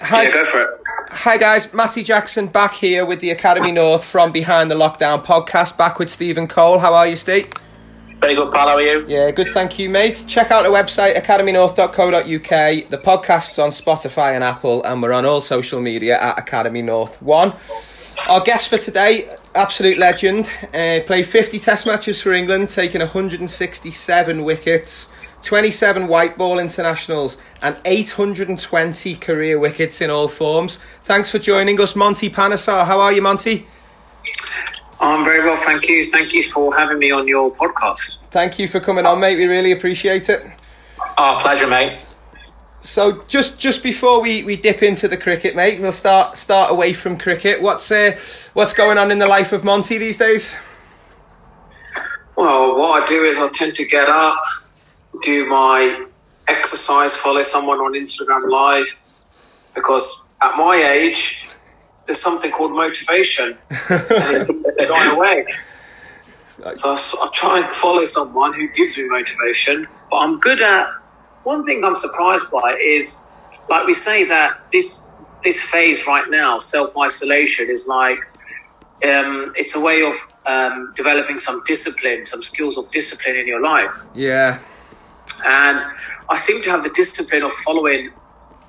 Hi, Yeah, go for it. hi guys, Matty Jackson back here with the Academy North from Behind the Lockdown podcast. Back with Stephen Cole. How are you, Steve? Very good, pal. How are you? Yeah, good, thank you, mate. Check out the website academynorth.co.uk. The podcast's on Spotify and Apple, and we're on all social media at Academy North One. Our guest for today, absolute legend, uh, played 50 Test matches for England, taking 167 wickets, 27 white ball internationals, and 820 career wickets in all forms. Thanks for joining us, Monty Panesar. How are you, Monty? I'm very well, thank you. Thank you for having me on your podcast. Thank you for coming on, mate. We really appreciate it. Oh, pleasure, mate. So just just before we, we dip into the cricket, mate, we'll start start away from cricket. What's uh, what's going on in the life of Monty these days? Well, what I do is I tend to get up, do my exercise, follow someone on Instagram Live, because at my age, there's something called motivation, and it's gone away. So I try and follow someone who gives me motivation, but I'm good at. One thing I'm surprised by is, like we say that this this phase right now, self isolation, is like um, it's a way of um, developing some discipline, some skills of discipline in your life. Yeah, And I seem to have the discipline of following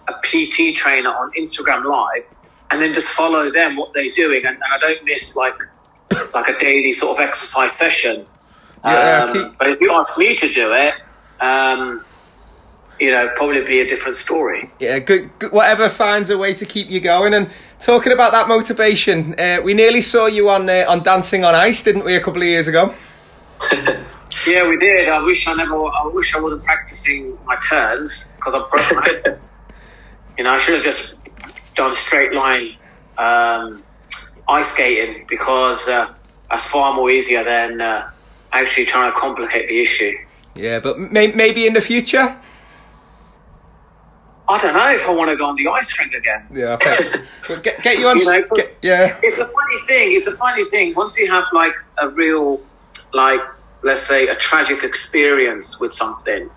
a PT trainer on Instagram Live, and then just follow them what they're doing, and, and I don't miss like like a daily sort of exercise session. Yeah, Um, keep- but if you ask me to do it, um, you know, probably be a different story. yeah. Good, good. Whatever finds a way to keep you going. And talking about that motivation, uh, we nearly saw you on uh, on Dancing on Ice, didn't we, a couple of years ago? Yeah, we did. I wish I never. I wish I wasn't practicing my turns because I broke my. you know, I should have just done straight line um, ice skating because uh, that's far more easier than uh, actually trying to complicate the issue. Yeah, but may- maybe in the future. I don't know if I want to go on the ice rink again. Yeah, okay. Well, get, get you on. You know, get- yeah, It's a funny thing. It's a funny thing. Once you have like a real, like, let's say, a tragic experience with something,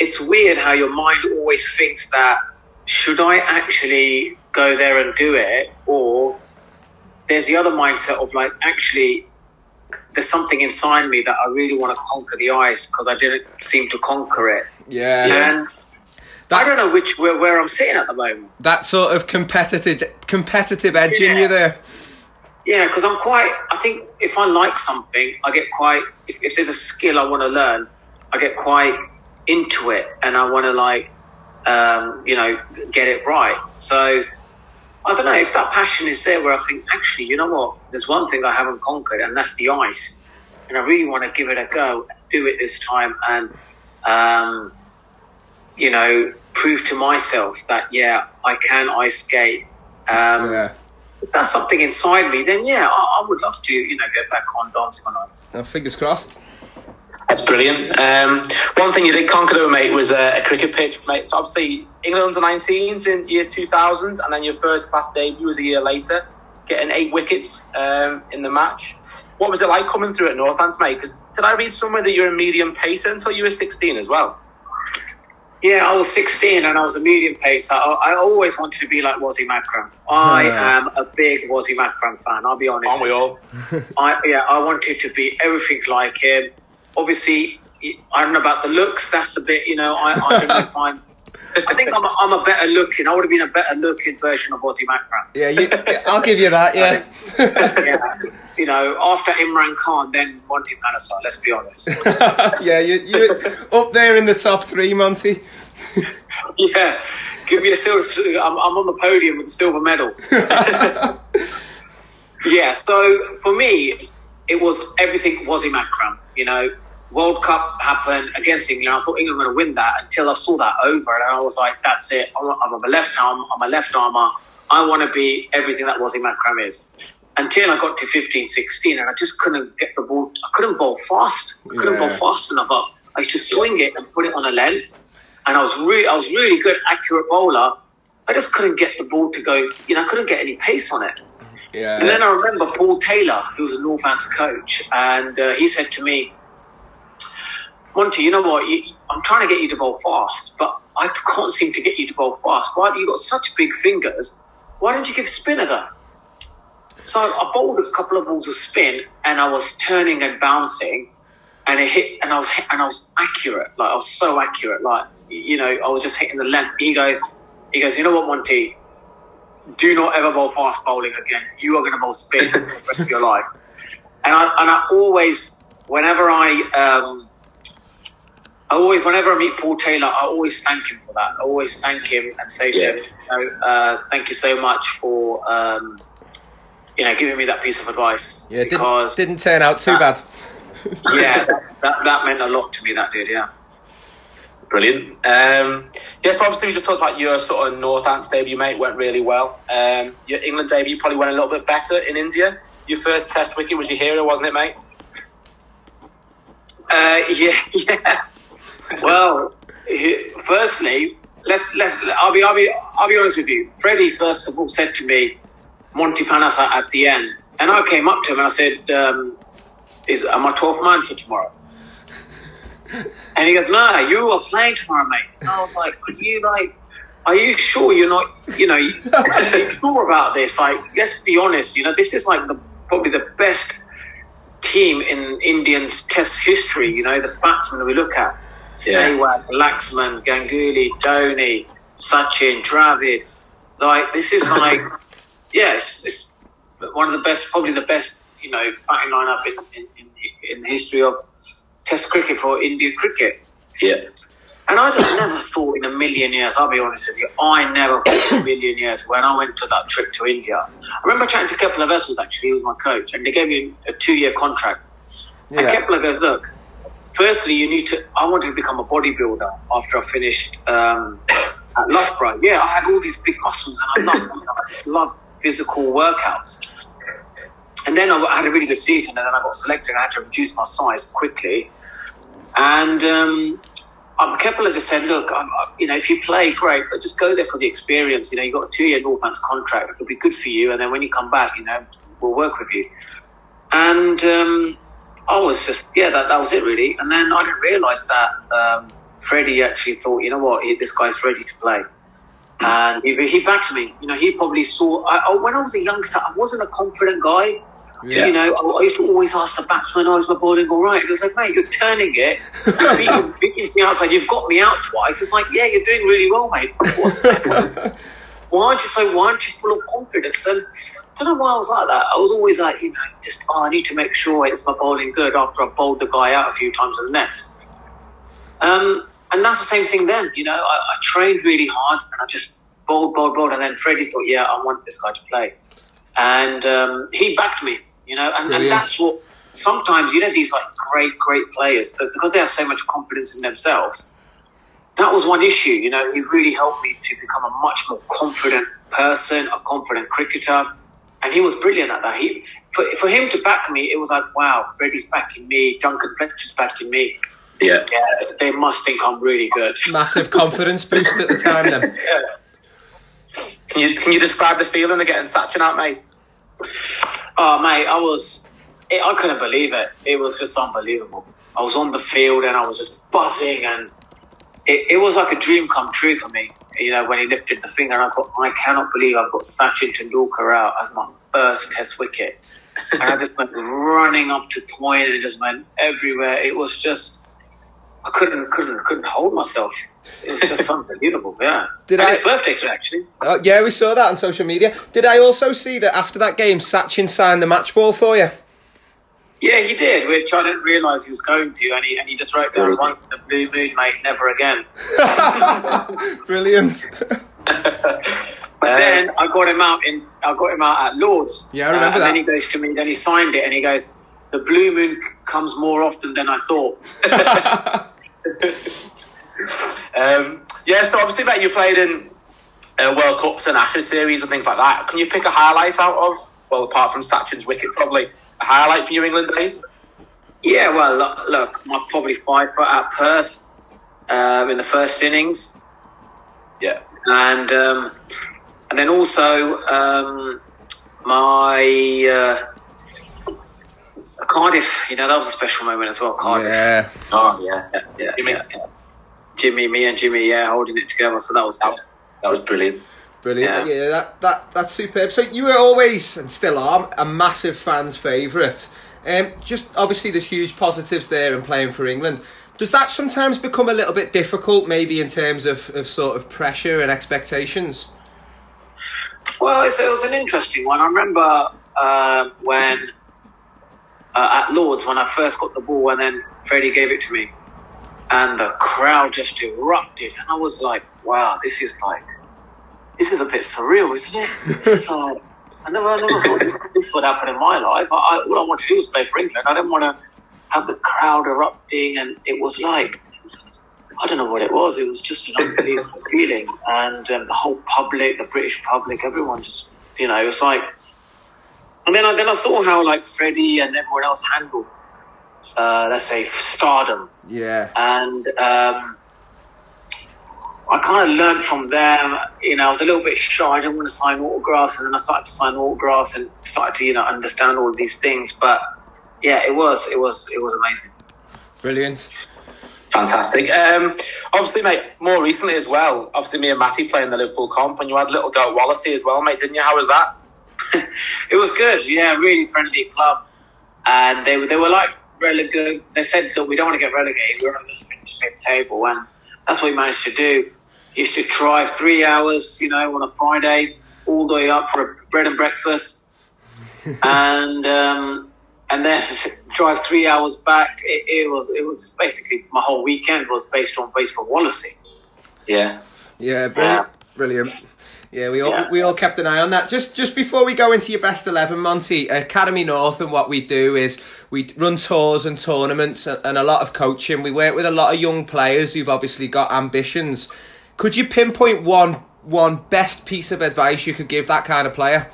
it's weird how your mind always thinks that should I actually go there and do it, or there's the other mindset of like actually. There's something inside me that I really want to conquer the ice because I didn't seem to conquer it, yeah. and I don't know which where, where I'm sitting at the moment. That sort of competitive competitive edge in you there. Yeah, because I'm quite. I think if I like something, I get quite. If, if there's a skill I want to learn, I get quite into it, and I want to like, um, you know, get it right. So I don't know if that passion is there. Where I think, actually, you know what? There's one thing I haven't conquered, and that's the ice. And I really want to give it a go, do it this time, and um, you know, prove to myself that yeah, I can ice skate. Um, Yeah. If that's something inside me, then yeah, I, I would love to, you know, get back on dancing on ice. Oh, fingers crossed. That's brilliant. Um, one thing you did conquer, though, mate, was a, a cricket pitch, mate. So obviously, England under 19s in year 2000, and then your first class debut was a year later, getting eight wickets um, in the match. What was it like coming through at Northants, mate? Because did I read somewhere that you were a medium pacer until you were 16 as well? Yeah, I was 16 and I was a medium pacer. I, I always wanted to be like Wasim Akram. I Yeah. am a big Wasim Akram fan. I'll be honest. Aren't we all? I yeah, I wanted to be everything like him. Obviously, I don't know about the looks. That's the bit, you know. I, I don't know if I'm. I think I'm a, I'm a better looking. I would have been a better looking version of Wasim Akram. Yeah, you, I'll give you that. Yeah. Yeah. You know, after Imran Khan, then Monty Panesar. Let's be honest. yeah, you, you're up there in the top three, Monty. Yeah, give me a silver. I'm, I'm on the podium with a silver medal. yeah, so for me, it was everything was Makram. You know, World Cup happened against England. I thought England were going to win that until I saw that over, and I was like, "That's it. I'm, I'm a left arm. I'm a left armer. I want to be everything that Wasim Akram is." Until I got to 15, 16, and I just couldn't get the ball. I couldn't bowl fast. I couldn't Yeah. bowl fast enough. I I used to swing it and put it on a length, and I was really, I was really good, accurate bowler. I just couldn't get the ball to go. You know, I couldn't get any pace on it. And then I remember Paul Taylor, who was a Northants coach, and uh, he said to me, Monty, you know what? You, I'm trying to get you to bowl fast, but I can't seem to get you to bowl fast. Why you got such big fingers? Why don't you give spin a go? So I bowled a couple of balls of spin, and I was turning and bouncing, and it hit, and I was and I was accurate. Like I was so accurate. Like you know, I was just hitting the length. He goes, he goes, you know what, Monty? Do not ever bowl fast bowling again. You are going to bowl spin for the rest of your life. And I and I always, whenever I um, I always, whenever I meet Paul Taylor, I always thank him for that. I always thank him and say to Yeah. him, you know, uh, "Thank you so much for, um, you know, giving me that piece of advice." Yeah, didn't, because didn't turn out too bad. yeah, that, that, that meant a lot to me. That did, yeah. Brilliant. Um, yes, obviously we just talked about your sort of Northants debut, mate. Went really well. Um, your England debut probably went a little bit better in India. Your first Test wicket was your hero, wasn't it, mate? Uh, yeah, yeah. Well, firstly, let's let's. I'll be I'll be I'll be honest with you. Freddie first of all said to me, "Monty Panas at the end," and I came up to him and I said, um, "Is am I 12th man for tomorrow?" And he goes, "No, you are playing tomorrow, mate." And I was like, "Are you like?" Are you sure you're not, you know, you- are you sure about this? Like, let's be honest, you know, this is like the, probably the best team in Indians Test history. You know, the batsmen we look at: Yeah. Sehwag, Laxman, Ganguly, Dhoni, Sachin, Dravid. Like this is like, yes, it's one of the best, probably the best, you know, batting lineup in in, in, in the history of Test cricket for Indian cricket. Yeah. And I just never thought in a million years, I'll be honest with you, I never thought in a million years when I went to that trip to India. I remember chatting to Kepler Wessels, actually, he was my coach, and they gave me a two year contract. And Yeah. Kepler goes, Look, firstly, you need to, I wanted to become a bodybuilder after I finished um, at Loughborough. Yeah, I had all these big muscles and I loved them. I just loved physical workouts. And then I had a really good season, and then I got selected, and I had to reduce my size quickly. And um, Kepler just said, "Look, I'm, you know, if you play, great, but just go there for the experience. You know, you got a two-year Northants contract; it'll be good for you. And then when you come back, you know, we'll work with you." And um, I was just, yeah, that, that was it really. And then I didn't realise that um, Freddie actually thought, you know what, this guy's ready to play. And he, he backed me. You know, he probably saw. I, I, when I was a youngster, I wasn't a confident guy. Yeah. You know, I, I used to always ask the batsman, "Oh, is my bowling all right?" It was like, "Mate, you're turning it. You're beating, beating me outside. You've got me out twice." It's like, "Yeah, you're doing really well, mate. What's going on? Why aren't you so? Why aren't you full of confidence?" And I don't know why I was like that. I was always like, you know, just oh, I need to make sure it's my bowling good after I bowled the guy out a few times in the nets. Um, and that's the same thing then. You know, I, I trained really hard and I just bowled, bowled, bowled. And then Freddie thought, yeah, I want this guy to play. And um, he backed me, you know, and, and that's what sometimes, you know, these like great, great players, because they have so much confidence in themselves. That was one issue, you know, he really helped me to become a much more confident person, a confident cricketer. And he was brilliant at that. He, for, for him to back me, it was like, wow, Freddie's backing me, Duncan Fletcher's backing me. Yeah. Yeah, they must think I'm really good. Massive confidence boost at the time then. Can you can you describe the feeling of getting Sachin out, mate? Oh, mate, I was, it, I couldn't believe it. It was just unbelievable. I was on the field and I was just buzzing, and it, it was like a dream come true for me. You know, when he lifted the finger, and I thought, I cannot believe I've got Sachin Tendulkar out as my first Test wicket. and I just went running up to point and just went everywhere. It was just, I couldn't, couldn't, couldn't hold myself. It was just unbelievable. Yeah. Did and I- his birthday today, actually. Uh, yeah, we saw that on social media. Did I also see that after that game, Sachin signed the match ball for you? Yeah, he did, which I didn't realise he was going to, and he, and he just wrote down Really? once in the blue moon, mate, never again. Brilliant. But then I got him out in, I got him out at Lords. Yeah, I remember and that. then he goes to me, then he signed it, and he goes, "The blue moon comes more often than I thought." Um, yeah, so obviously, mate, you played in uh, World Cups and Ashes series and things like that. Can you pick a highlight out of, well, apart from Sachin's wicket, probably a highlight for your England days? Yeah, well, look, look my probably five foot at Perth um, in the first innings, Yeah. and um, and then also um, my uh, Cardiff. You know, that was a special moment as well. Cardiff. Yeah. Oh, yeah. yeah, yeah, You mean- yeah, yeah. Jimmy, me and Jimmy, yeah, holding it together. So that was good. That was brilliant. Brilliant. Yeah. Yeah, that, that that's superb. So you were always and still are a massive fans' favourite. Um, just obviously there's huge positives there in playing for England. Does that sometimes become a little bit difficult, maybe in terms of, of sort of pressure and expectations? Well, it was an interesting one. I remember uh, when uh, at Lords when I first got the ball, and then Freddie gave it to me, and the crowd just erupted, and I was like, "Wow, this is like, this is a bit surreal, isn't it?" This is like, I never, I never thought this, this would happen in my life. I, I, all I wanted to do was play for England. I didn't want to have the crowd erupting, and it was like. I don't know what it was. It was just an unbelievable feeling, and um, the whole public, the British public, everyone just, you know, it was like. And then I then I saw how like Freddie and everyone else handled, uh, let's say, stardom, Yeah. and um, I kind of learned from them. You know, I was a little bit shy. I didn't want to sign autographs, and then I started to sign autographs and started to you know understand all of these things. But yeah, it was it was it was amazing. Brilliant. Fantastic. Um, obviously, mate, more recently as well, obviously me and Matty playing the Liverpool comp, and you had a little go at Wallasey as well, mate, didn't you? How was that? It was good, yeah, really friendly club, and they were they were like relegated. They said, that we don't want to get relegated. We're on this mid table," and that's what we managed to do. Used to drive three hours, you know, on a Friday, all the way up for a bread and breakfast, and um, and then drive three hours back. It, it was it was just basically my whole weekend was based on based on Wallasey. Yeah. Yeah, brilliant. Brilliant. Yeah, we all Yeah. we all kept an eye on that. Just just before we go into your best eleven, Monty, Academy North, and what we do is we run tours and tournaments and, and a lot of coaching. We work with a lot of young players who've obviously got ambitions. Could you pinpoint one one best piece of advice you could give that kind of player?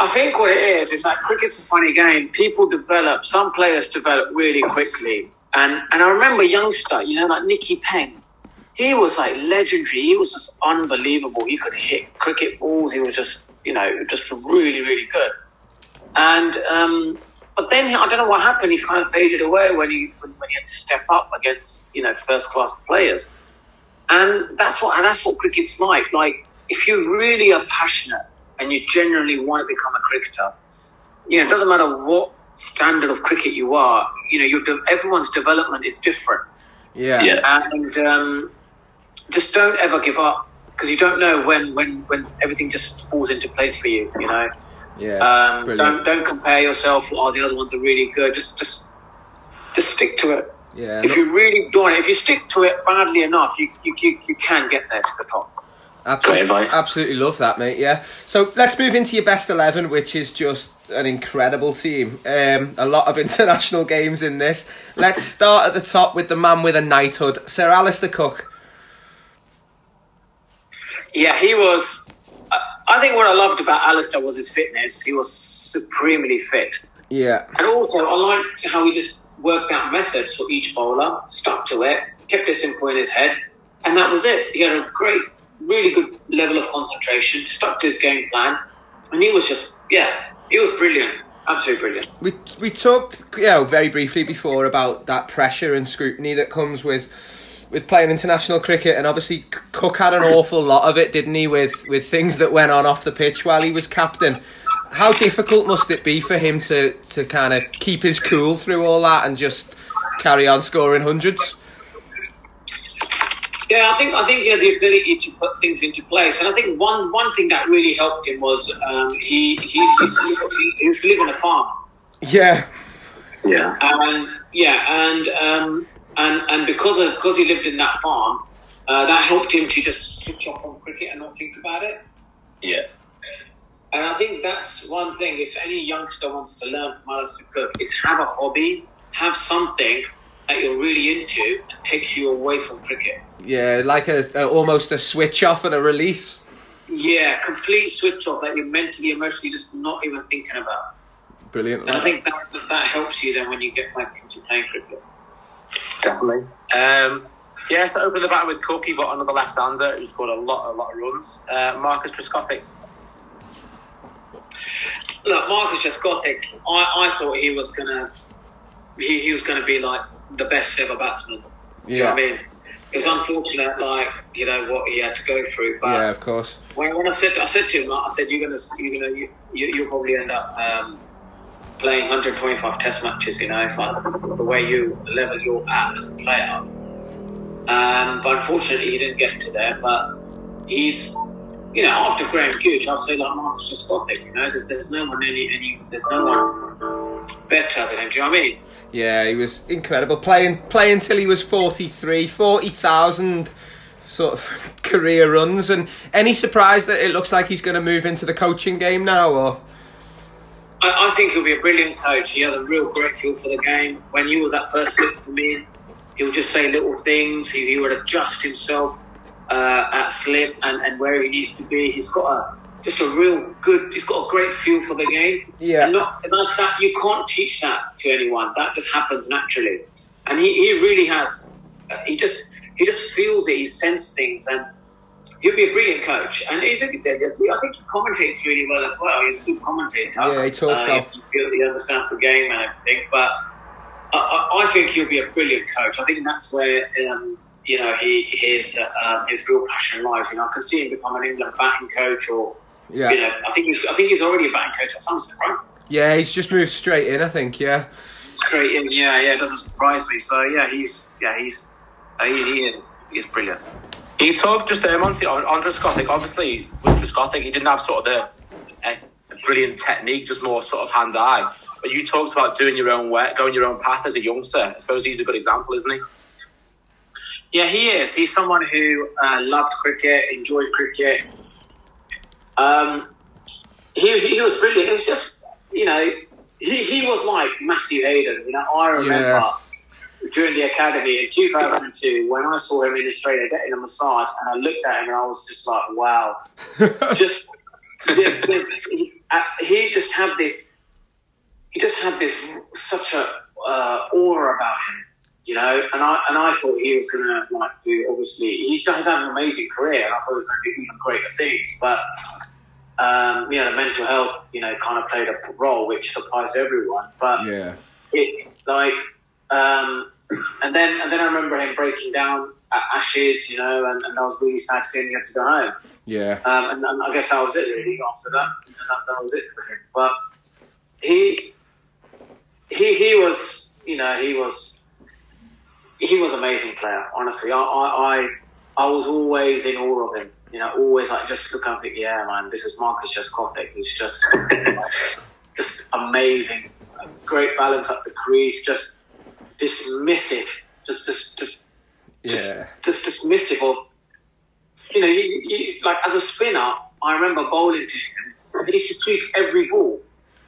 I think what it is is that cricket's a funny game. People develop, some players develop really quickly. And and I remember youngster, you know, like Nicky Peng. He was like legendary. He was just unbelievable. He could hit cricket balls. He was just, you know, just really, really good. And um, but then I don't know what happened. He kind of faded away when he when, when he had to step up against you know first class players. And that's what and that's what cricket's like. Like if you really are passionate and you genuinely want to become a cricketer, you know, it doesn't matter what standard of cricket you are. You know, your de- everyone's development is different, Yeah. Yeah. and um, just don't ever give up because you don't know when when when everything just falls into place for you. You know, Yeah. um, don't don't compare yourself. Oh, the other ones are really good. Just just just stick to it. Yeah. If you really do it, if you stick to it badly enough, you you, you, you can get there to the top. Absolutely, Great advice. absolutely love that, mate. Yeah. So let's move into your best eleven, which is just an incredible team. Um, a lot of international games in this. Let's start at the top with the man with a knighthood, Sir Alastair Cook. Yeah, he was. I- think what I loved about Alastair was his fitness. He was supremely fit. Yeah, And also, I liked how he just worked out methods for each bowler, stuck to it, kept it simple in his head, and that was it. He had a great, really good level of concentration, stuck to his game plan, and he was just, yeah, he was brilliant. Absolutely brilliant. we we talked, you know, very briefly before about that pressure and scrutiny that comes with with playing international cricket, and obviously Cook had an awful lot of it, didn't he? With with things that went on off the pitch while he was captain. How difficult must it be for him to to kind of keep his cool through all that and just carry on scoring hundreds? Yeah, I think I think he had the ability to put things into place, and I think one one thing that really helped him was um, he, he he he used to live on a farm, Yeah, Yeah. and yeah, and um, and and because of because he lived in that farm, uh, that helped him to just switch off from cricket and not think about it. Yeah. And I think that's one thing. If any youngster wants to learn from Alastair Cook, is have a hobby, have something that you're really into and takes you away from cricket. yeah, like a, a almost a switch off and a release. Yeah, complete switch off that you're mentally, emotionally just not even thinking about. Brilliant. And I think that, that that helps you then when you get back into playing cricket. Definitely. Um, yeah, so open the bat with Cook. He got another left-hander who scored a lot, a lot of runs. Uh, Marcus Trescothick. Look, Marcus Trescothick, I, I thought he was gonna he, he was gonna be like the best ever batsman. Do you know what I mean? It was unfortunate, like you know what he had to go through. But yeah, of course. when, when I said I said to him, I said you're gonna you're gonna you, you, you'll probably end up um, playing 125 Test matches. You know, if I, the way you the level you're at as a player. Um, but unfortunately, he didn't get to there. But he's you know after Graham Gooch, I'll say like Marcus Trescothick. You know, there's, there's no one any, any there's no one better than him. Do you know what I mean? Yeah, he was incredible playing playing till he was 43, 40,000 sort of career runs. And any surprise that it looks like he's going to move into the coaching game now, or I, I think he'll be a brilliant coach. He has a real great feel for the game. When he was that first slip for me, he would just say little things. He, he would adjust himself uh, at slip and, and where he needs to be. He's got a just a real good. He's got a great feel for the game. Yeah. and not and that, that you can't teach that to anyone. That just happens naturally, and he, he really has. uh, He just he just feels it. He senses things, and he'll be a brilliant coach. And he's a good. I think he commentates really well as well. He's a good commentator. Yeah, he talks Uh. He, he- understands the game and everything, but. I, I think he'll be a brilliant coach. I think that's where um, you know he his uh, his real passion lies. You know, I can see him become an England batting coach, or yeah, you know, I think he's I think he's already a batting coach at Somerset, right? yeah, he's just moved straight in. I think. Yeah, Straight in, yeah, yeah. It doesn't surprise me. So yeah, he's yeah he's uh, he, he he's brilliant. You talked just there, Monty, on, on Trescothick. Obviously, with Trescothick, he didn't have sort of the a, brilliant technique, just more sort of hand eye. But you talked about doing your own work, going your own path as a youngster. I suppose he's a good example, isn't he? Yeah, he is. He's someone who uh, loved cricket, enjoyed cricket. Um, he, he was brilliant. It was just, you know, he, he was like Matthew Hayden. You know, I remember Yeah. During the academy in 2002 when I saw him in Australia getting a massage and I looked at him and I was just like, wow. just, just, just he, uh, he just had this, he just had this such a uh, aura about him you know, and I and I thought he was gonna like do obviously he's he's had an amazing career and I thought he was gonna do even greater things. But um, you know, mental health, you know, kind of played a role which surprised everyone. But yeah, it like um, and then and then I remember him breaking down at Ashes, you know, and, and I was really sad seeing he had to go home. yeah, Um, and, and I guess that was it really after that. And that, that was it for him. But he, he, he was, you know, he was, he was an amazing player. Honestly, I, I, I, I was always in awe of him. You know, always like just look and think, yeah, man, this is Marcus Trescothick. He's just, just amazing. Great balance up the crease, just dismissive, just, just, just yeah, just dismissive of, you know, you, you, like as a spinner, I remember bowling to him, and he used to sweep every ball,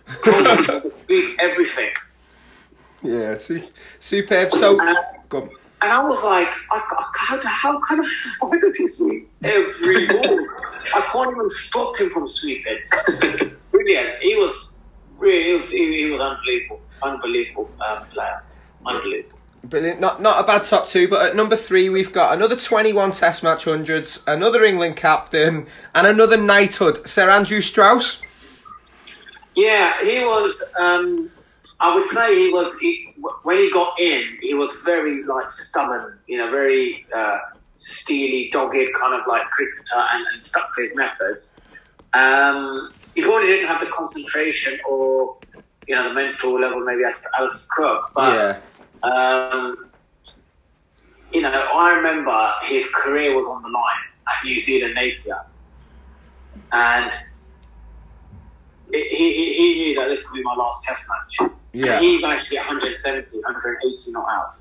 sweep everything. yeah. Su- superb. So, And, go on. and I was like, I, I, how, how kind of why does he sweep every ball? I can't even stop him from sweeping. Brilliant. He was really, he was, he, he was unbelievable, unbelievable um, player, unbelievable. Brilliant. Not not a bad top two, but at number three we've got another twenty-one Test match hundreds, another England captain, and another knighthood. Sir Andrew Strauss. Yeah, he was. Um, I would say he was. He, when he got in, he was very like stubborn. You know, very uh, steely, dogged kind of like cricketer, and, and stuck to his methods. Um, he probably didn't have the concentration or you know the mental level maybe as as Cook, but yeah, um, you know, I remember his career was on the line at New Zealand Napier, and it, he, he, he knew that this could be my last Test match. Yeah. And he managed to get 170, 180 not out,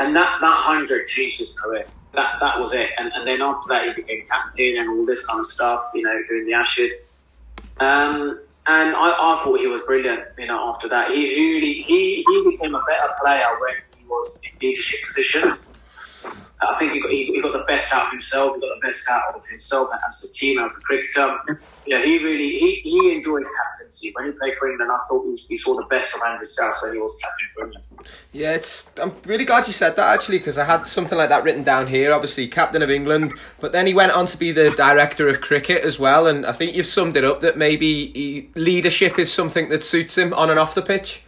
and that that hundred changed his career. That that was it. And, and then after that, he became captain and all this kind of stuff. You know, during the Ashes. Um, and I, I thought he was brilliant. You know, after that, he really he he became a better player when he was in leadership positions. I think he got, he, he got the best out of himself. He got the best out of himself as a team, as a cricketer. You know, he really he, he enjoyed captaincy when he played for England. I thought he, he saw the best of Andrew Strauss when he was captain for England. Yeah. It's. I'm really glad you said that actually because I had something like that written down here. Obviously, captain of England, but then he went on to be the director of cricket as well. And I think you've summed it up that maybe he, leadership is something that suits him on and off the pitch.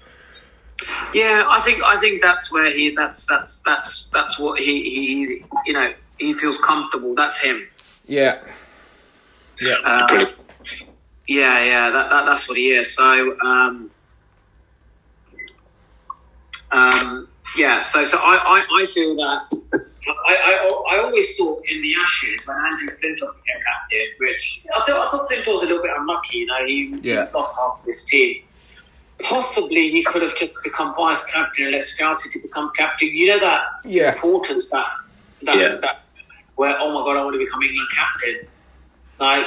Yeah, I think I think that's where he that's that's that's that's what he he you know he feels comfortable. That's him. Yeah. Yeah. Uh, yeah, yeah, that, that that's what he is. So, um, um, yeah, so so I, I, I feel that I, I, I always thought in the Ashes when Andrew Flintoff became captain, which I thought I thought Flintoff was a little bit unlucky. You know, he, Yeah. he lost half of his team. Possibly he could have just become vice captain and let Strauss to become captain. You know that Yeah. importance that that Yeah. that where oh my god I want to become England captain. Like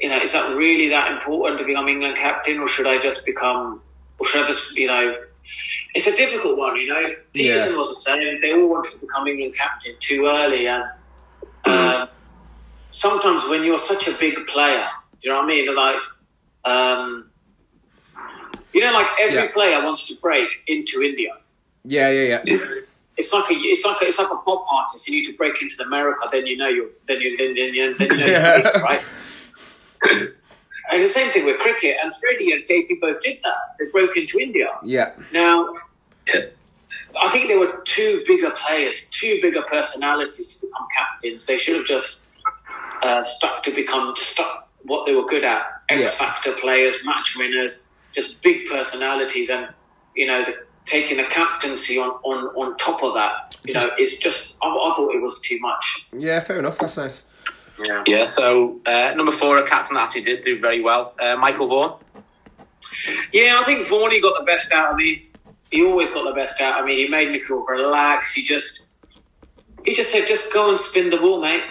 you know, is that really that important to become England captain, or should I just become, or should I just you know? It's a difficult one, you know. Pietersen Yeah. was the same. They all wanted to become England captain too early, and uh, sometimes when you're such a big player, do you know what I mean? Like, um, you know, like every Yeah. player wants to break into India. Yeah, yeah, yeah. It's like a it's like a, it's like a pop artist. You need to break into America, then you know you're then you then, then, then you know Yeah. you're big, right? and the same thing with cricket. And Freddie and KP both did that. They broke into India. Yeah. Now, I think there were two bigger players, two bigger personalities to become captains. They should have just uh, stuck to become just stuck what they were good at. X Yeah. Factor players, match winners, just big personalities, and you know, the, taking the captaincy on, on, on top of that, you know, it's just I, I thought it was too much. Yeah, fair enough. That's nice. Yeah. Yeah, so uh, number four, a captain that actually did do very well. Uh, Michael Vaughan. Yeah, I think Varney got the best out of me. He always got the best out of me. He made me feel relaxed. He just he just said, just go and spin the ball, mate.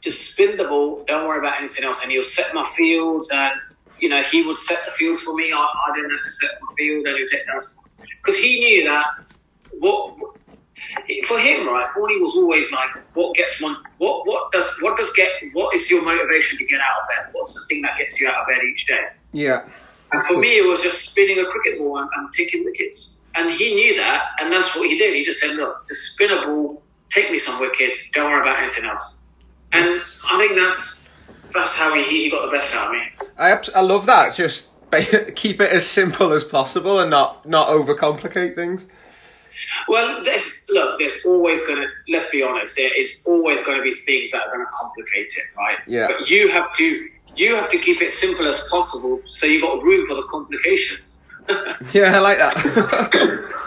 Just spin the ball. Don't worry about anything else. And he'll set my fields, and you know he would set the fields for me. I, I didn't have to set my field, and he'd take those because he knew that what for him, right? Varney was always like, what gets one? What what does what does get? What is your motivation to get out of bed? What's the thing that gets you out of bed each day? Yeah. And for me, it was just spinning a cricket ball and, and taking wickets. And he knew that, and that's what he did. He just said, "Look, just spin a ball, take me some wickets. Don't worry about anything else." And I think that's that's how he, he got the best out of me. I I love that. Just keep it as simple as possible and not not overcomplicate things. Well, there's look, there's always gonna. Let's be honest, there is always going to be things that are going to complicate it, right? Yeah. But you have to you have to keep it simple as possible, so you've got room for the complications. Yeah, I like that.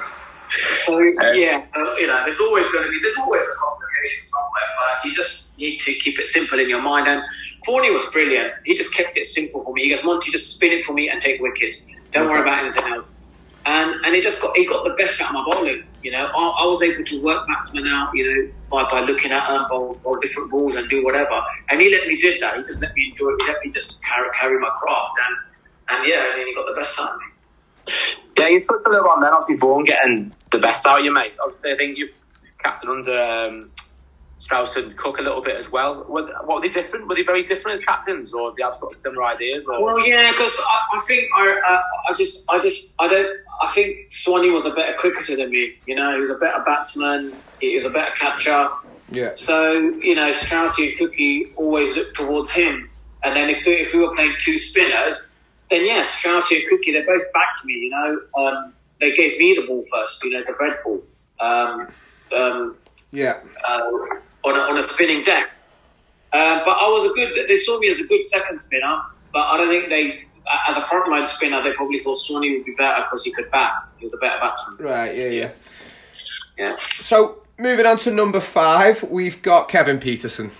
So yeah, so you know, there's always going to be there's always a complication somewhere, but you just need to keep it simple in your mind. And Forney was brilliant. He just kept it simple for me. He goes, Monty, just spin it for me and take wickets. Don't worry about anything else. And and he just got he got the best out of my bowling. You know, I, I was able to work batsmen out. You know, by, by looking at them, bowl, bowl different balls and do whatever. And he let me do that. He just let me enjoy. it. He let me just carry carry my craft. And and yeah, and then he got the best out of me. Yeah, you touched a little on then, obviously Vaughan getting the best out of you, mate. Obviously, I think you captain under um, Strauss and Cook a little bit as well. Were, what were they different? Were they very different as captains, or did they have sort of similar ideas? Or? Well, yeah, because I, I think I, uh, I just, I just, I don't. I think Swanee was a better cricketer than me. You know, he was a better batsman. He was a better catcher. yeah. So you know, Straussy and Cookie always looked towards him. And then if they, if we were playing two spinners, then yes, Straussy and Cookie they both backed me. You know, um, they gave me the ball first. You know, the red ball. Um, um, Yeah. uh, on, a, on a spinning deck. Uh, but I was a good. They saw me as a good second spinner, but I don't think they, as a frontline spinner, they probably thought Swanee would be better because he could bat. He was a better batsman. Right. Yeah. Yeah. Yeah. So moving on to number five, we've got Kevin Pietersen.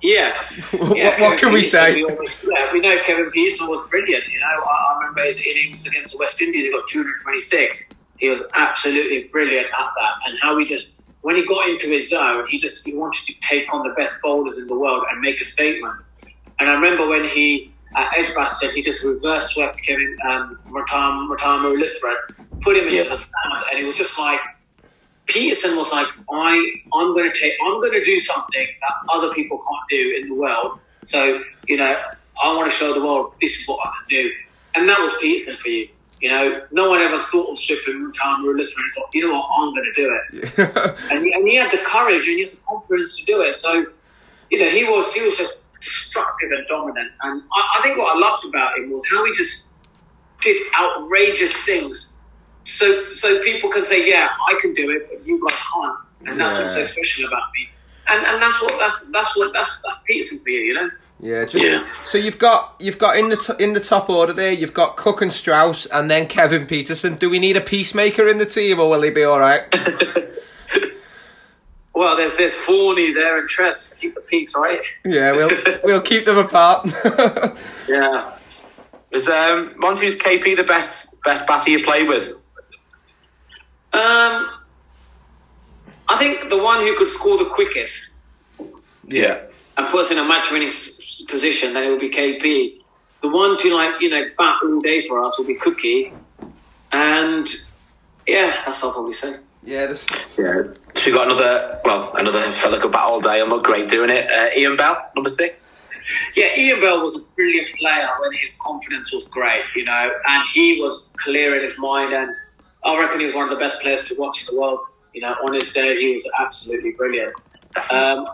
Yeah. What- Yeah, what can we say? We, always, yeah, we know Kevin Pietersen was brilliant. You know, I, I remember his innings against the West Indies. He got 226. He was absolutely brilliant at that, and how he just when he got into his zone, he just he wanted to take on the best bowlers in the world and make a statement. And I remember when he at Edgbaston, he just reverse swept Kevin um, Muttiah Muralitharan, put him into Yeah. the stands, and it was just like Pietersen was like, I, I'm going to take, I'm going to do something that other people can't do in the world. So, you know, I want to show the world this is what I can do. And that was Pietersen for you. You know, no one ever thought of stripping Tom Rulith and thought, you know what, I'm going to do it. And, he- and he had the courage and he had the confidence to do it. So, you know, he was, he was just destructive and dominant. And I, I think what I loved about him was how he just, did outrageous things. So so people can say, yeah, I can do it, but you guys can't, and that's what's so special about me. And and that's what that's that's what that's that's Pietersen for you, you know. Yeah, just, Yeah. So you've got you've got in the t- in the top order there. You've got Cook and Strauss, and then Kevin Pietersen. Do we need a peacemaker in the team, or will he be all right? Well, there's there's Forney there and Tress to keep the peace, right? yeah, we'll we'll keep them apart. Yeah. Was um, Monty's KP the best best batter you played with? Um, I think the one who could score the quickest Yeah. and put us in a match-winning s- position, then it would be KP. The one to like you know bat all day for us would be Cookie, and yeah, that's all I'll probably say. yeah, this, Yeah. So we got another well another fella could bat all day. I'm not great doing it. Uh, Ian Bell, number six. Yeah, Ian Bell was a brilliant player when his confidence was great, you know, and he was clear in his mind. And I reckon he was one of the best players to watch in the world. You know, on his day, he was absolutely brilliant. Um,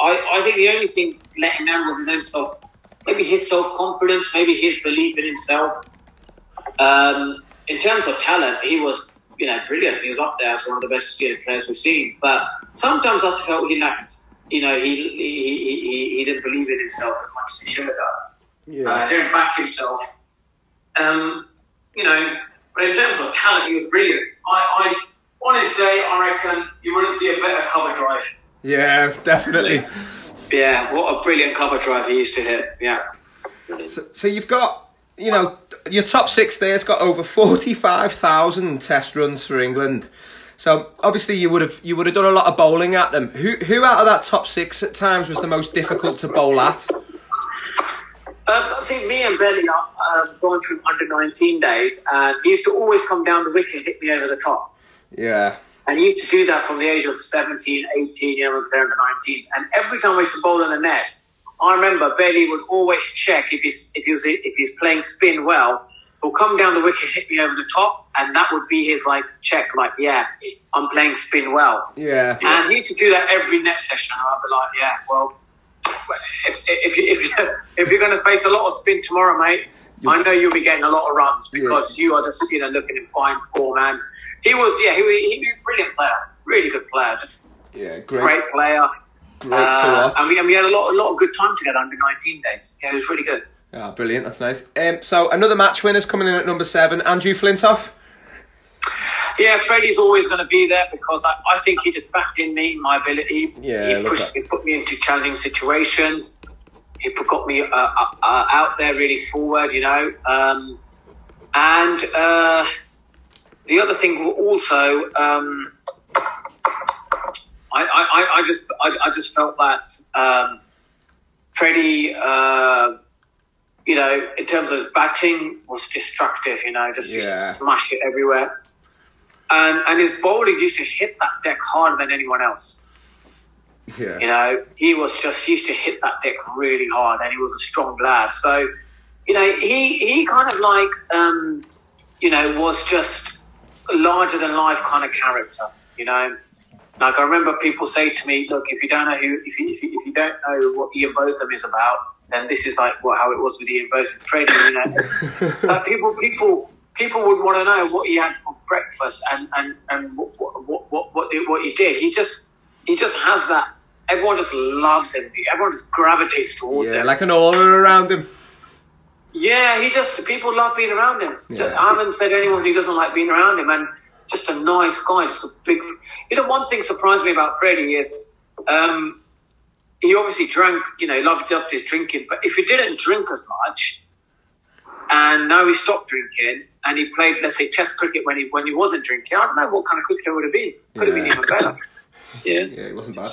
I, I think the only thing let him down was his own self, maybe his self confidence, maybe his belief in himself. Um, in terms of talent, he was, you know, brilliant. He was up there as one of the best you know, players we've seen. But sometimes I felt he lacked. You know, he he, he, he, he didn't believe in himself as much as he should have done yeah, uh, didn't back himself. Um, you know, but in terms of talent, he was brilliant. I, I on his day, I reckon you wouldn't see a better cover drive. Yeah, definitely. Yeah, what a brilliant cover drive he used to hit. Yeah. So, so you've got you know your top six there's got over forty five thousand test runs for England. So obviously you would have you would have done a lot of bowling at them. Who who out of that top six at times was the most difficult to bowl at? Um, see, me and Belly are um, going through under 19 days, and he used to always come down the wicket and hit me over the top. Yeah, And he used to do that from the age of 17, 18, you know, when playing the 19s. And every time I used to bowl in the net, I remember Bailey would always check if he's if he was if he's playing spin well. He'll come down the wicket, hit me over the top, and that would be his like check, like yeah, I'm playing spin well. yeah, And he used to do that every net session. I'd be like, yeah, well, if if if you, if you're going to face a lot of spin tomorrow, mate, I know you'll be getting a lot of runs because you are just you know looking in fine form. And he was, yeah, he, he was a brilliant player, really good player, just yeah, great, great player. great to Uh, watch. and we and we had a lot a lot of good time together under 19 days. Yeah, it was really good. Ah, brilliant, that's nice. Um, so another match winner's coming in at number seven, Andrew Flintoff. Yeah, Freddie's always going to be there because I, I think he just backed in me, my ability. Yeah, he pushed me, put me into challenging situations. Put, got me uh, uh, uh, out there really forward, you know. Um, and uh, the other thing also, um, I, I, I- I just I, I just felt that um, Freddie, uh, you know, in terms of his batting, was destructive. You know, just Yeah. smash it everywhere. And and his bowling used to hit that deck harder than anyone else. Yeah, You know, he was just used to hit that deck really hard, and he was a strong lad. So, you know, he he kind of like, um, you know, was just a larger than life kind of character. You know, like I remember people say to me, "Look, if you don't know who, if you, if you, if you don't know what Ian Botham is about, then this is like what, how it was with Ian Botham Freddie." You know, people people people would want to know what he had for breakfast and and and what what what what, what, what he did. He just he just has that. Everyone just loves him. Everyone just gravitates towards yeah, him. like an aura around him. yeah, he just people love being around him. Yeah. I haven't said anyone who doesn't like being around him, and just a nice guy, just a big. You know, one thing surprised me about Freddie is um, he obviously drank. You know, loved up his drinking, but if he didn't drink as much, and now he stopped drinking, and he played, let's say, Test cricket when he when he wasn't drinking, I don't know what kind of cricketer it would have been. Could have been even better. Yeah. Yeah, it wasn't bad.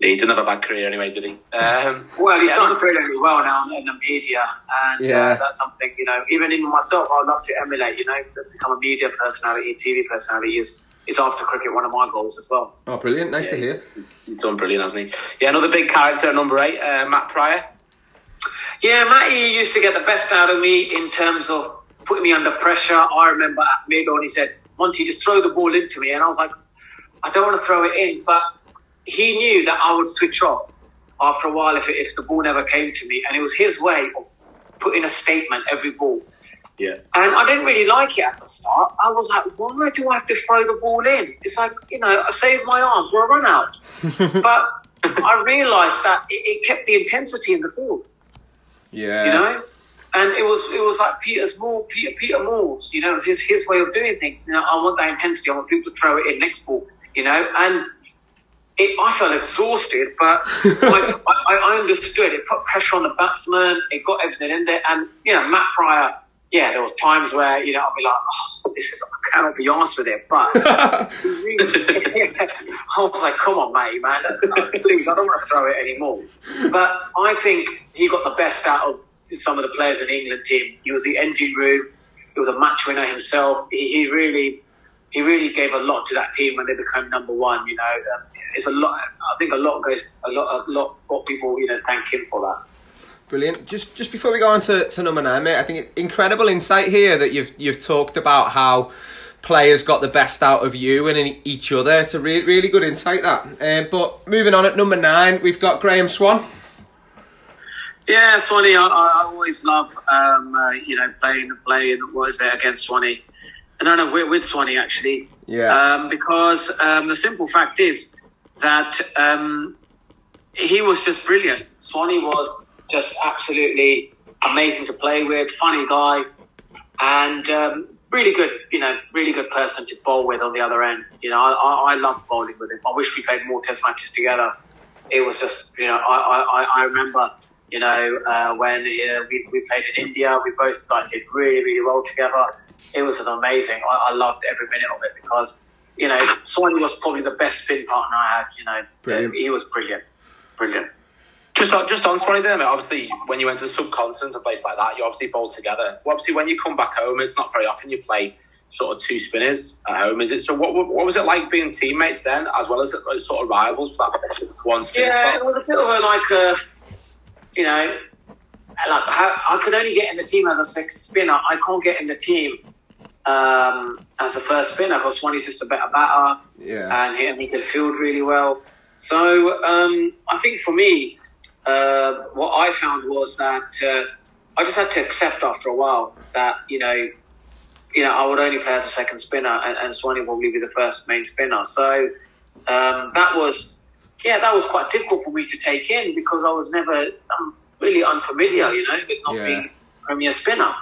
He didn't have a bad career anyway, did he? Um, Well, he's Yeah. done brilliantly well now in the media, and Yeah. uh, that's something you know. Even in myself, I'd love to emulate. You know, to become a media personality, TV personality is is after cricket one of my goals as well. Oh, brilliant! Nice to hear. he's, he's done brilliant, hasn't he? Yeah, another big character at number eight, uh, Matt Prior. Yeah, Matty used to get the best out of me in terms of putting me under pressure. I remember at mid on, he said, "Monty, just throw the ball into me," and I was like, "I don't want to throw it in," but he knew that I would switch off after a while if, it, if the ball never came to me, and it was his way of putting a statement every ball. Yeah. And I didn't really like it at the start. I was like, why do I have to throw the ball in? It's like, you know, I saved my arm for a run out. but I realised that it, it, kept the intensity in the ball, Yeah. you know? And it was it was like Peter Moores, Peter Peter Moores, you know, his his way of doing things. You know, I want that intensity. I want people to throw it in next ball, you know. And it, I felt exhausted, but I, I, I understood. It put pressure on the batsman. It got everything in there. And you know, Matt Prior. Yeah, there was times where you know I'd be like, oh, "This is I cannot be honest with it," but I was like, "Come on, mate, man, uh, please, I don't want to throw it anymore." But I think he got the best out of some of the players in the England team. He was the engine room. He was a match winner himself. He, he really, he really gave a lot to that team when they became number one. You know, um, it's a lot. I think a lot goes a lot, a lot. What people you know thank him for that. Brilliant. Just just before we go on to, to number nine, mate, I think incredible insight here that you've you've talked about how players got the best out of you and in each other. It's a really really good insight that. Um, but moving on at number nine, we've got Graeme Swann. Yeah, Swanee. I, I always love um, uh, you know playing playing what is it against Swanee. I know with, with Swanee actually. Yeah. Um, because um, the simple fact is that um, he was just brilliant. Swanee was just absolutely amazing to play with, funny guy, and um, really good. You know, really good person to bowl with on the other end. You know, I, I, I love bowling with him. I wish we played more Test matches together. It was just, you know, I, I, I remember, you know, uh, when uh, we, we played in India, we both like, did really, really well together. It was an amazing. I, I loved every minute of it because, you know, Swanee was probably the best spin partner I had. You know, Brilliant. he was brilliant, brilliant. Just on, just on Swanee there, mate. Obviously, when you went to the subcontinent, a place like that, you obviously bowled together. Well, obviously, when you come back home, it's not very often you play sort of two spinners at home, is it? So, what what what was it like being teammates then, as well as sort of rivals for that one spin Yeah, it was a bit of a like a, you know, like how, I could only get in the team as a second spinner. I can't get in the team um, as a first spinner because Swanee's just a better batter Yeah. and he, and he can field really well. So um, I think for me, uh, what I found was that uh, I just had to accept after a while that you know, you know, I would only play as a second spinner, and, and Swanee would probably be the first main spinner. So um, that was, yeah, that was quite difficult for me to take in because I was never um, really unfamiliar, you know, with not Yeah. being premier spinner.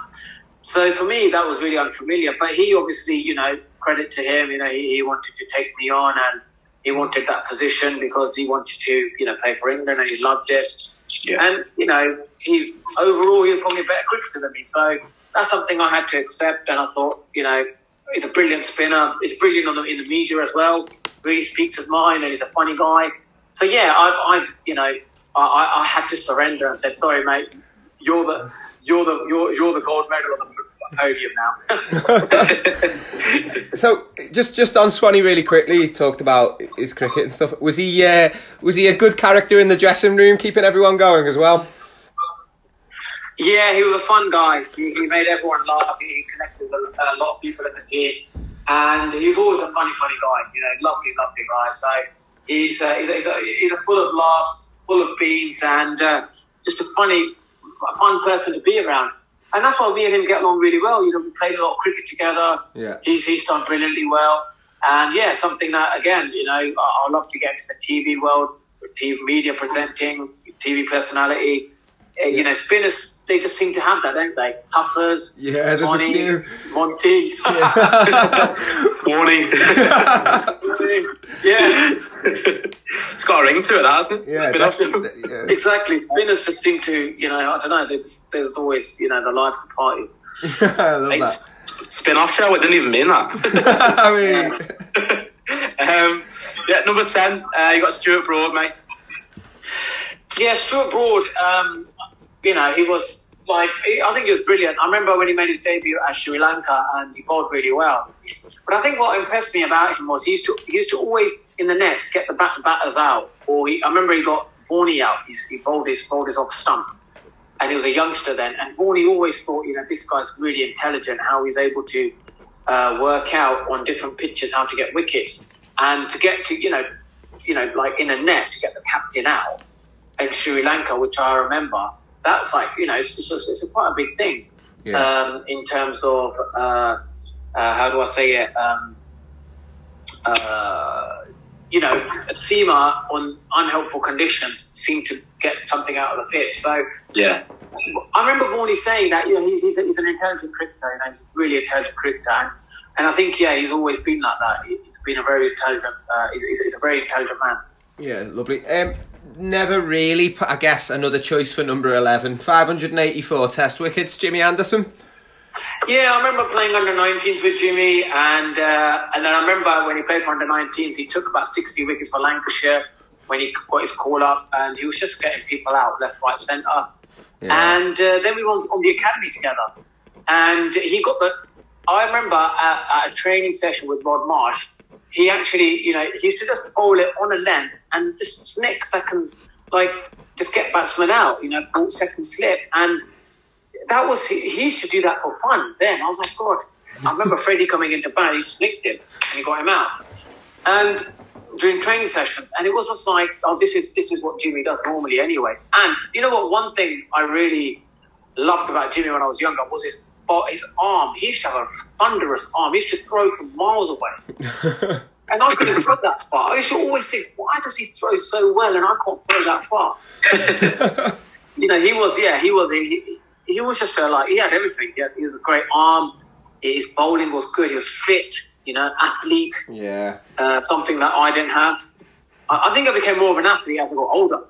So for me, that was really unfamiliar. But he obviously, you know, credit to him, you know, he, he wanted to take me on and he wanted that position because he wanted to, you know, play for England and he loved it. Yeah. And, you know, he's overall, he was probably a better cricketer than me. So that's something I had to accept. And I thought, you know, he's a brilliant spinner. He's brilliant on the, in the media as well. Really speaks his mind and he's a funny guy. So yeah, I've, I've you know, I, I had to surrender and said, sorry, mate, you're the, you're the, you're, you're the gold medal on the podium now. So just just on Swanee really quickly, he talked about his cricket and stuff. Was he uh, was he a good character in the dressing room, keeping everyone going as well? Yeah, he was a fun guy. He, he made everyone laugh. He connected with a lot of people in the team, and he was always a funny, funny guy. You know, lovely, lovely guy. So he's uh, he's, a, he's, a, he's a full of laughs, full of beans, and uh, just a funny, fun person to be around. And that's why me and him get along really well. You know, we played a lot of cricket together. Yeah. He's he's done brilliantly well, and yeah, something that again, you know, I, I love to get into the TV world, TV media presenting, TV personality. Uh, You know, spinners they just seem to have that, don't they? Tuffers, Yeah, there's a Swanee, few. Monty. Warning. yeah, it's got a ring to it, that, hasn't it? Yeah, Spin Yeah. exactly. Spinners just seem to, you know, I don't know. They just, there's always, you know, the life of the party. I love Hey, that. Spin off show. It didn't even mean that. I mean, um, yeah, number ten. Uh, you got Stuart Broad, mate. Yeah, Stuart Broad, um, you know, he was like, I think he was brilliant. I remember when he made his debut at Sri Lanka and he bowled really well. But I think what impressed me about him was he used to, he used to always, in the nets, get the bat, batters out. Or he, I remember he got Vaughany out. He's, he bowled his, bowled his off stump. And he was a youngster then. And Vaughany always thought, you know, this guy's really intelligent, how he's able to uh, work out on different pitches how to get wickets. And to get to, you know, you know, like in a net to get the captain out in Sri Lanka, which I remember, that's like, you know, it's, it's just, it's a quite a big thing. Yeah. um, in terms of uh, uh, how do I say it? Um, uh, you know, Seema on unhelpful conditions seem to get something out of the pitch. So Yeah. I remember Vaughany saying that you know he's, he's, he's an intelligent cricketer, you know, he's a really intelligent cricketer, and, and I think yeah, he's always been like that. He- He's been a very intelligent, uh, he's, he's he's a very intelligent man. Yeah, lovely. Um, never really, I guess, another choice for number 11. 584 test wickets, Jimmy Anderson. Yeah, I remember playing under 19s with Jimmy, and uh, and then I remember when he played for under 19s, he took about 60 wickets for Lancashire when he got his call up, and he was just getting people out left, right, centre. Yeah. And uh, then we went on the academy together, and he got the. I remember at, at a training session with Rod Marsh, he actually, you know, he used to just bowl it on a length and just snick second, like just get batsmen out, you know, call second slip, and that was he, he used to do that for fun. Then I was like, God, I remember Freddie coming into bat, he snicked him and he got him out, and during training sessions, and it was just like, oh, this is this is what Jimmy does normally anyway. And you know what? One thing I really loved about Jimmy when I was younger was his his arm. He used to have a thunderous arm. He used to throw from miles away. And I couldn't throw that far. I used to always think, why does he throw so well and I can't throw that far? you know, he was, yeah, he was, he, he was just uh, like, he had everything. He, had, he was a great arm. His bowling was good. He was fit, you know, athlete, yeah. uh, something that I didn't have. I, I think I became more of an athlete as I got older.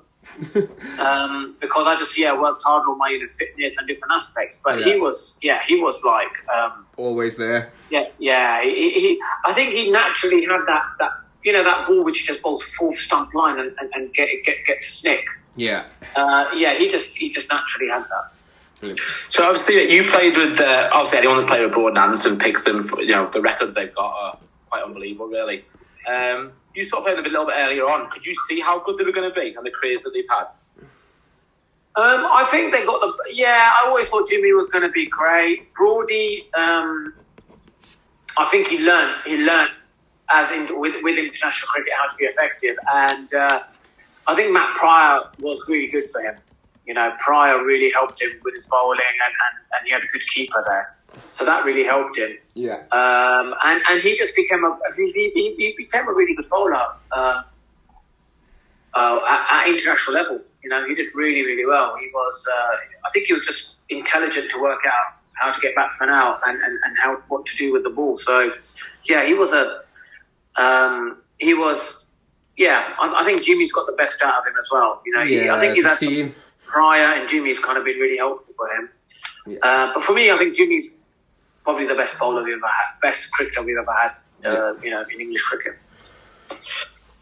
Um, because I just, yeah, worked hard on my you know, fitness and different aspects. But Yeah. he was, yeah, he was like, um, Always there. yeah, yeah. He, he, I think he naturally had that, that you know, that ball which he just bowls full stump line and, and, and get, get get to snick. Yeah. Uh, yeah, he just he just naturally had that. So obviously you played with uh, obviously anyone that's played with Broad and Anderson picks them. For, you know the records they've got are quite unbelievable, really. Um, you sort of them a little bit earlier on. Could you see how good they were going to be and the careers that they've had? Um, I think they got the. Yeah, I always thought Jimmy was going to be great. Brody, um, I think he learned. He learned as in with with international cricket how to be effective, and uh, I think Matt Prior was really good for him. You know, Prior really helped him with his bowling, and, and, and he had a good keeper there, so that really helped him. Yeah. Um, and, and he just became a he, he, he became a really good bowler um, uh, at, at international level. You know, he did really really well. He was uh, I think he was just intelligent to work out how to get batsmen out and, and, and how what to do with the ball. So yeah, he was a um, he was yeah. I, I think Jimmy's got the best out of him as well. You know, he, I think he's had a some team. Prior and Jimmy's kind of been really helpful for him. Yeah. Uh, but for me, I think Jimmy's probably the best bowler we've ever had, best cricketer we've ever had. Uh, you know, in English cricket.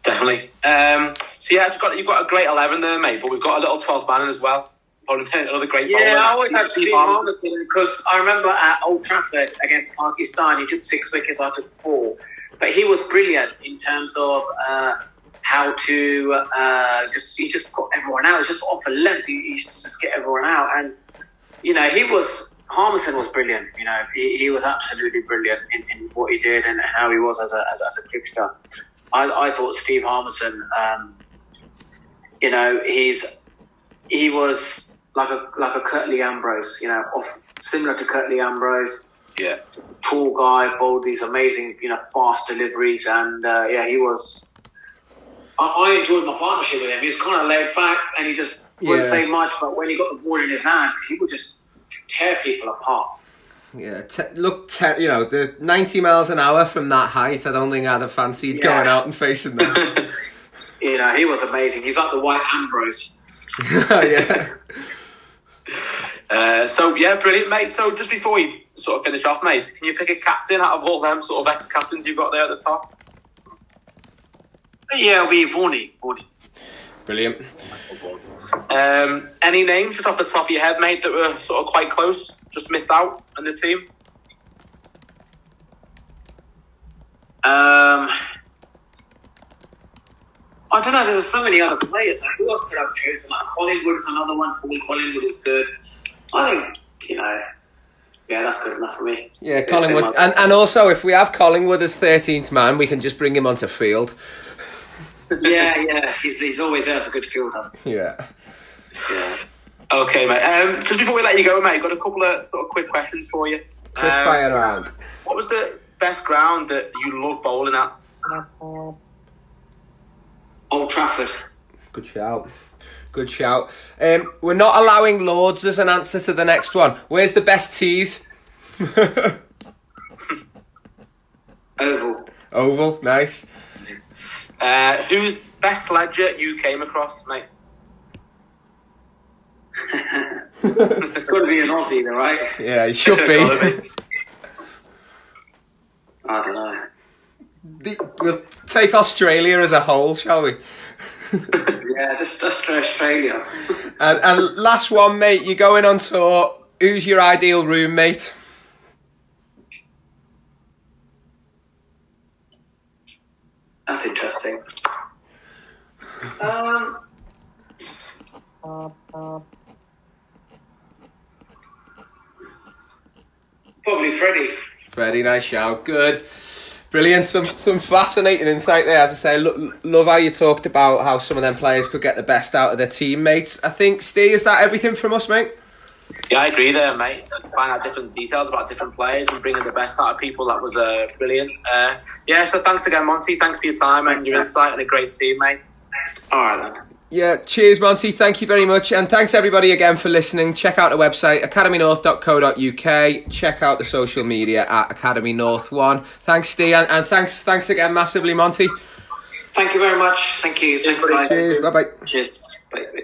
Definitely. Um, so yeah, it's got, you've got a great eleven there, mate. But we've got a little twelfth man as well. Probably another great bowler. Yeah, I always had Steve Harmison. Because I remember at Old Trafford against Pakistan, he took six wickets, I took four. But he was brilliant in terms of uh, how to uh, just he just got everyone out. It was just off a length. He, he just get everyone out, and you know he was Harmison was brilliant. You know he, he was absolutely brilliant in, in what he did and how he was as a as, a- as a cricketer. I, I thought Steve Harmison, um, you know, he's he was like a like a Curtly Ambrose, you know, off similar to Curtly Ambrose, Yeah. just a tall guy, bowled these amazing, you know, fast deliveries, and uh, yeah, he was. I, I enjoyed my partnership with him. He was kind of laid back, and he just wouldn't Yeah. say much, but when he got the ball in his hand, he would just tear people apart. Yeah, te- look, te- you know, the 90 miles an hour from that height, I don't think I'd have fancied Yeah. going out and facing them. You know, he was amazing. He's like the white Ambrose. yeah. Uh, so yeah, brilliant, mate. So just before we sort of finish off, mate, can you pick a captain out of all them sort of ex-captains you've got there at the top? Yeah, it'll be Vaughany. Vaughany. Brilliant. Um, any names just off the top of your head, mate, that were sort of quite close, just missed out on the team? Um, I don't know. There's so many other players. Like, who else could I have chosen? Like Collingwood is another one. Paul Collingwood is good. I think you know. Yeah, that's good enough for me. Yeah, Collingwood. And, and also, if we have Collingwood as 13th man, we can just bring him onto field. Yeah, yeah. He's, he's always there as a good fielder. Yeah. Yeah. Okay, mate. Um, just before we let you go, mate, got a couple of sort of quick questions for you. Quick Um, fire round. What was the best ground that you love bowling at? Old Trafford. Good shout. Good shout. Um, we're not allowing Lords as an answer to the next one. Where's the best tees? Oval. Oval, nice. Uh, who's best sledger you came across, mate? It's got to be an Aussie, though, right? Yeah, it should be. I don't know. The- we'll take Australia as a whole, shall we? Yeah, just just Australia. And, and last one, mate. You're going on tour. Who's your ideal roommate? That's interesting. Um, probably Freddie. Freddie, nice shout. Good. Brilliant. Some some fascinating insight there. As I say, lo- love how you talked about how some of them players could get the best out of their teammates. I think, Steve, is that everything from us, mate? Yeah, I agree there, mate. Find out different details about different players and bringing the best out of people. That was uh, brilliant. Uh, yeah, so thanks again, Monty. Thanks for your time and your insight and a great team, mate. All right then. Yeah, cheers, Monty. Thank you very much. And thanks, everybody, again for listening. Check out the website, academynorth.co.uk. Check out the social media at Academy North One. Thanks, Steve. And, and thanks thanks again massively, Monty. Thank you very much. Thank you. Thanks, guys. Cheers. Bye bye. Cheers. Bye.